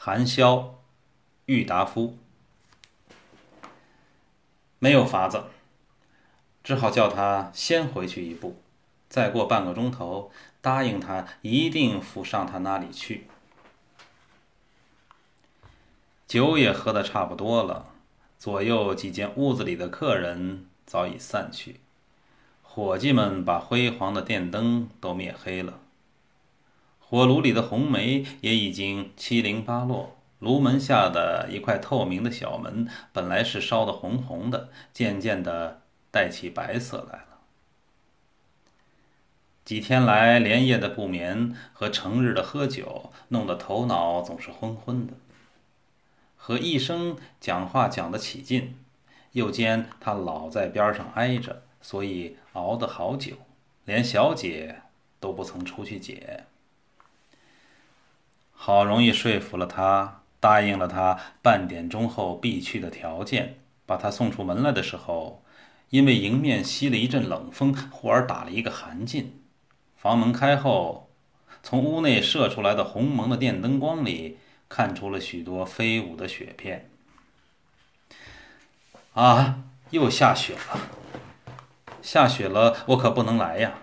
韩萧，郁达夫。没有法子，只好叫他先回去一步，再过半个钟头，答应他一定扶上他那里去。酒也喝得差不多了，左右几间屋子里的客人早已散去，伙计们把辉煌的电灯都灭黑了。火炉里的红煤也已经七零八落，炉门下的一块透明的小门，本来是烧得红红的，渐渐的带起白色来了。几天来连夜的不眠和成日的喝酒，弄得头脑总是昏昏的。和医生讲话讲得起劲，又兼他老在边上挨着，所以熬得好久，连小姐都不曾出去解。好容易说服了他，答应了他半点钟后必去的条件，把他送出门来的时候，因为迎面吸了一阵冷风，忽而打了一个寒噤。房门开后，从屋内射出来的红蒙的电灯光里，看出了许多飞舞的雪片。啊，又下雪了！下雪了，我可不能来呀！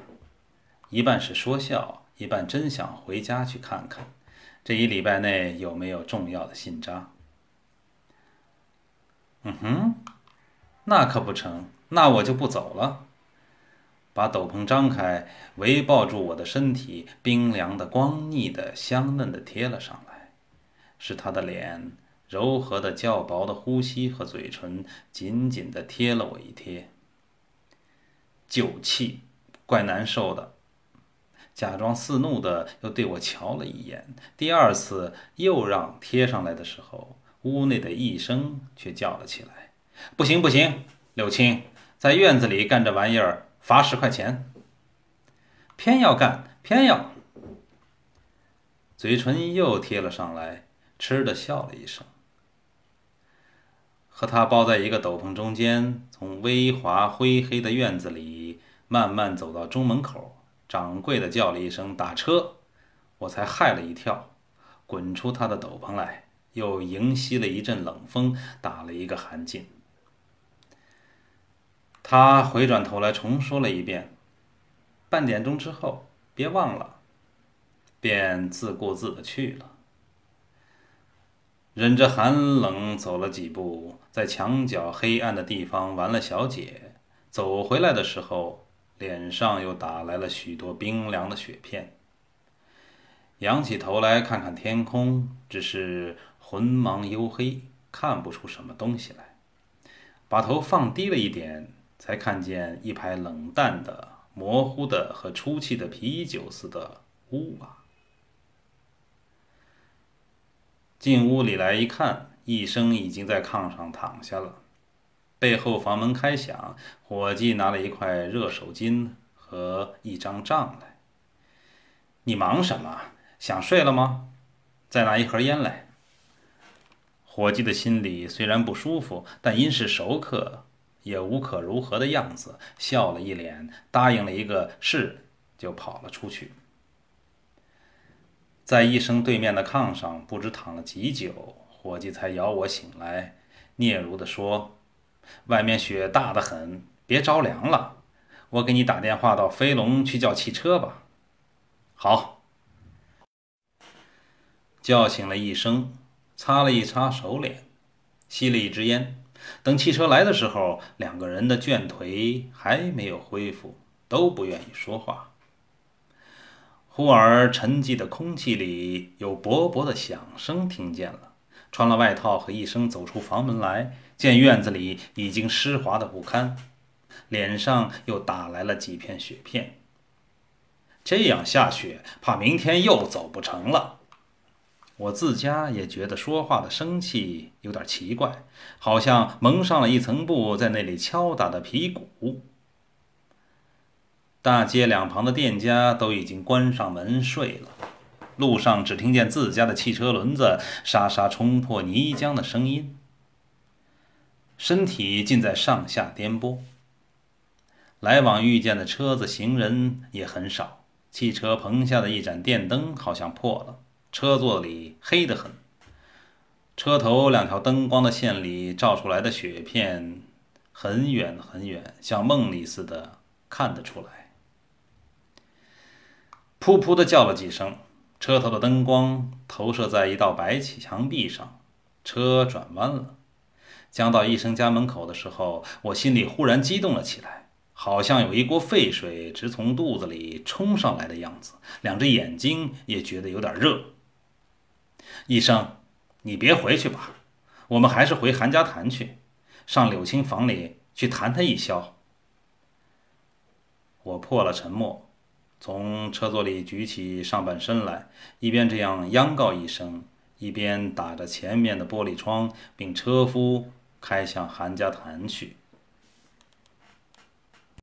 一半是说笑，一半真想回家去看看。这一礼拜内有没有重要的信札？嗯哼，那可不成，那我就不走了。把斗篷张开，围抱住我的身体，冰凉的、光腻的、香嫩的贴了上来，是他的脸，柔和的、较薄的呼吸和嘴唇，紧紧的贴了我一贴。酒气，怪难受的。假装似怒的又对我瞧了一眼，第二次又让贴上来的时候，屋内的一声却叫了起来：“不行不行，柳青，在院子里干这玩意儿，罚十块钱。偏要干，偏要。”嘴唇又贴了上来，吃的笑了一声。和他包在一个斗篷中间，从微滑灰黑的院子里慢慢走到中门口。掌柜的叫了一声“打车”，我才害了一跳，滚出他的斗篷来，又迎吸了一阵冷风，打了一个寒噤。他回转头来重说了一遍：“半点钟之后，别忘了。”便自顾自的去了。忍着寒冷走了几步，在墙角黑暗的地方玩了小姐，走回来的时候。脸上又打来了许多冰凉的雪片。仰起头来看看天空，只是浑茫黝黑，看不出什么东西来。把头放低了一点，才看见一排冷淡的、模糊的和出气的啤酒似的屋瓦。进屋里来一看，医生已经在炕上躺下了。背后房门开响，伙计拿了一块热手巾和一张账来。你忙什么？想睡了吗？再拿一盒烟来。伙计的心里虽然不舒服，但因是熟客，也无可如何的样子，笑了一脸，答应了一个是，就跑了出去。在医生对面的炕上，不知躺了几久，伙计才摇我醒来，嗫嚅地说。外面雪大得很，别着凉了。我给你打电话到飞龙去叫汽车吧。好，叫醒了一声，擦了一擦手脸，吸了一支烟。等汽车来的时候，两个人的倦颓还没有恢复，都不愿意说话。忽而沉寂的空气里有薄薄的响声听见了。穿了外套和医生走出房门来，见院子里已经湿滑的不堪，脸上又打来了几片雪片。这样下雪，怕明天又走不成了。我自家也觉得说话的生气有点奇怪，好像蒙上了一层布，在那里敲打的皮鼓。大街两旁的店家都已经关上门睡了。路上只听见自家的汽车轮子沙沙冲破泥浆的声音，身体尽在上下颠簸。来往遇见的车子、行人也很少。汽车棚下的一盏电灯好像破了，车座里黑得很。车头两条灯光的线里照出来的雪片，很远很远，像梦里似的，看得出来。噗噗的叫了几声，车头的灯光投射在一道白漆墙壁上，车转弯了。将到医生家门口的时候，我心里忽然激动了起来，好像有一锅沸水直从肚子里冲上来的样子，两只眼睛也觉得有点热。医生。你别回去吧，我们还是回韩家潭去，上柳青房里去谈他一宵。我破了沉默，从车座里举起上半身来，一边这样央告一声，一边打着前面的玻璃窗，并车夫开向韩家潭去。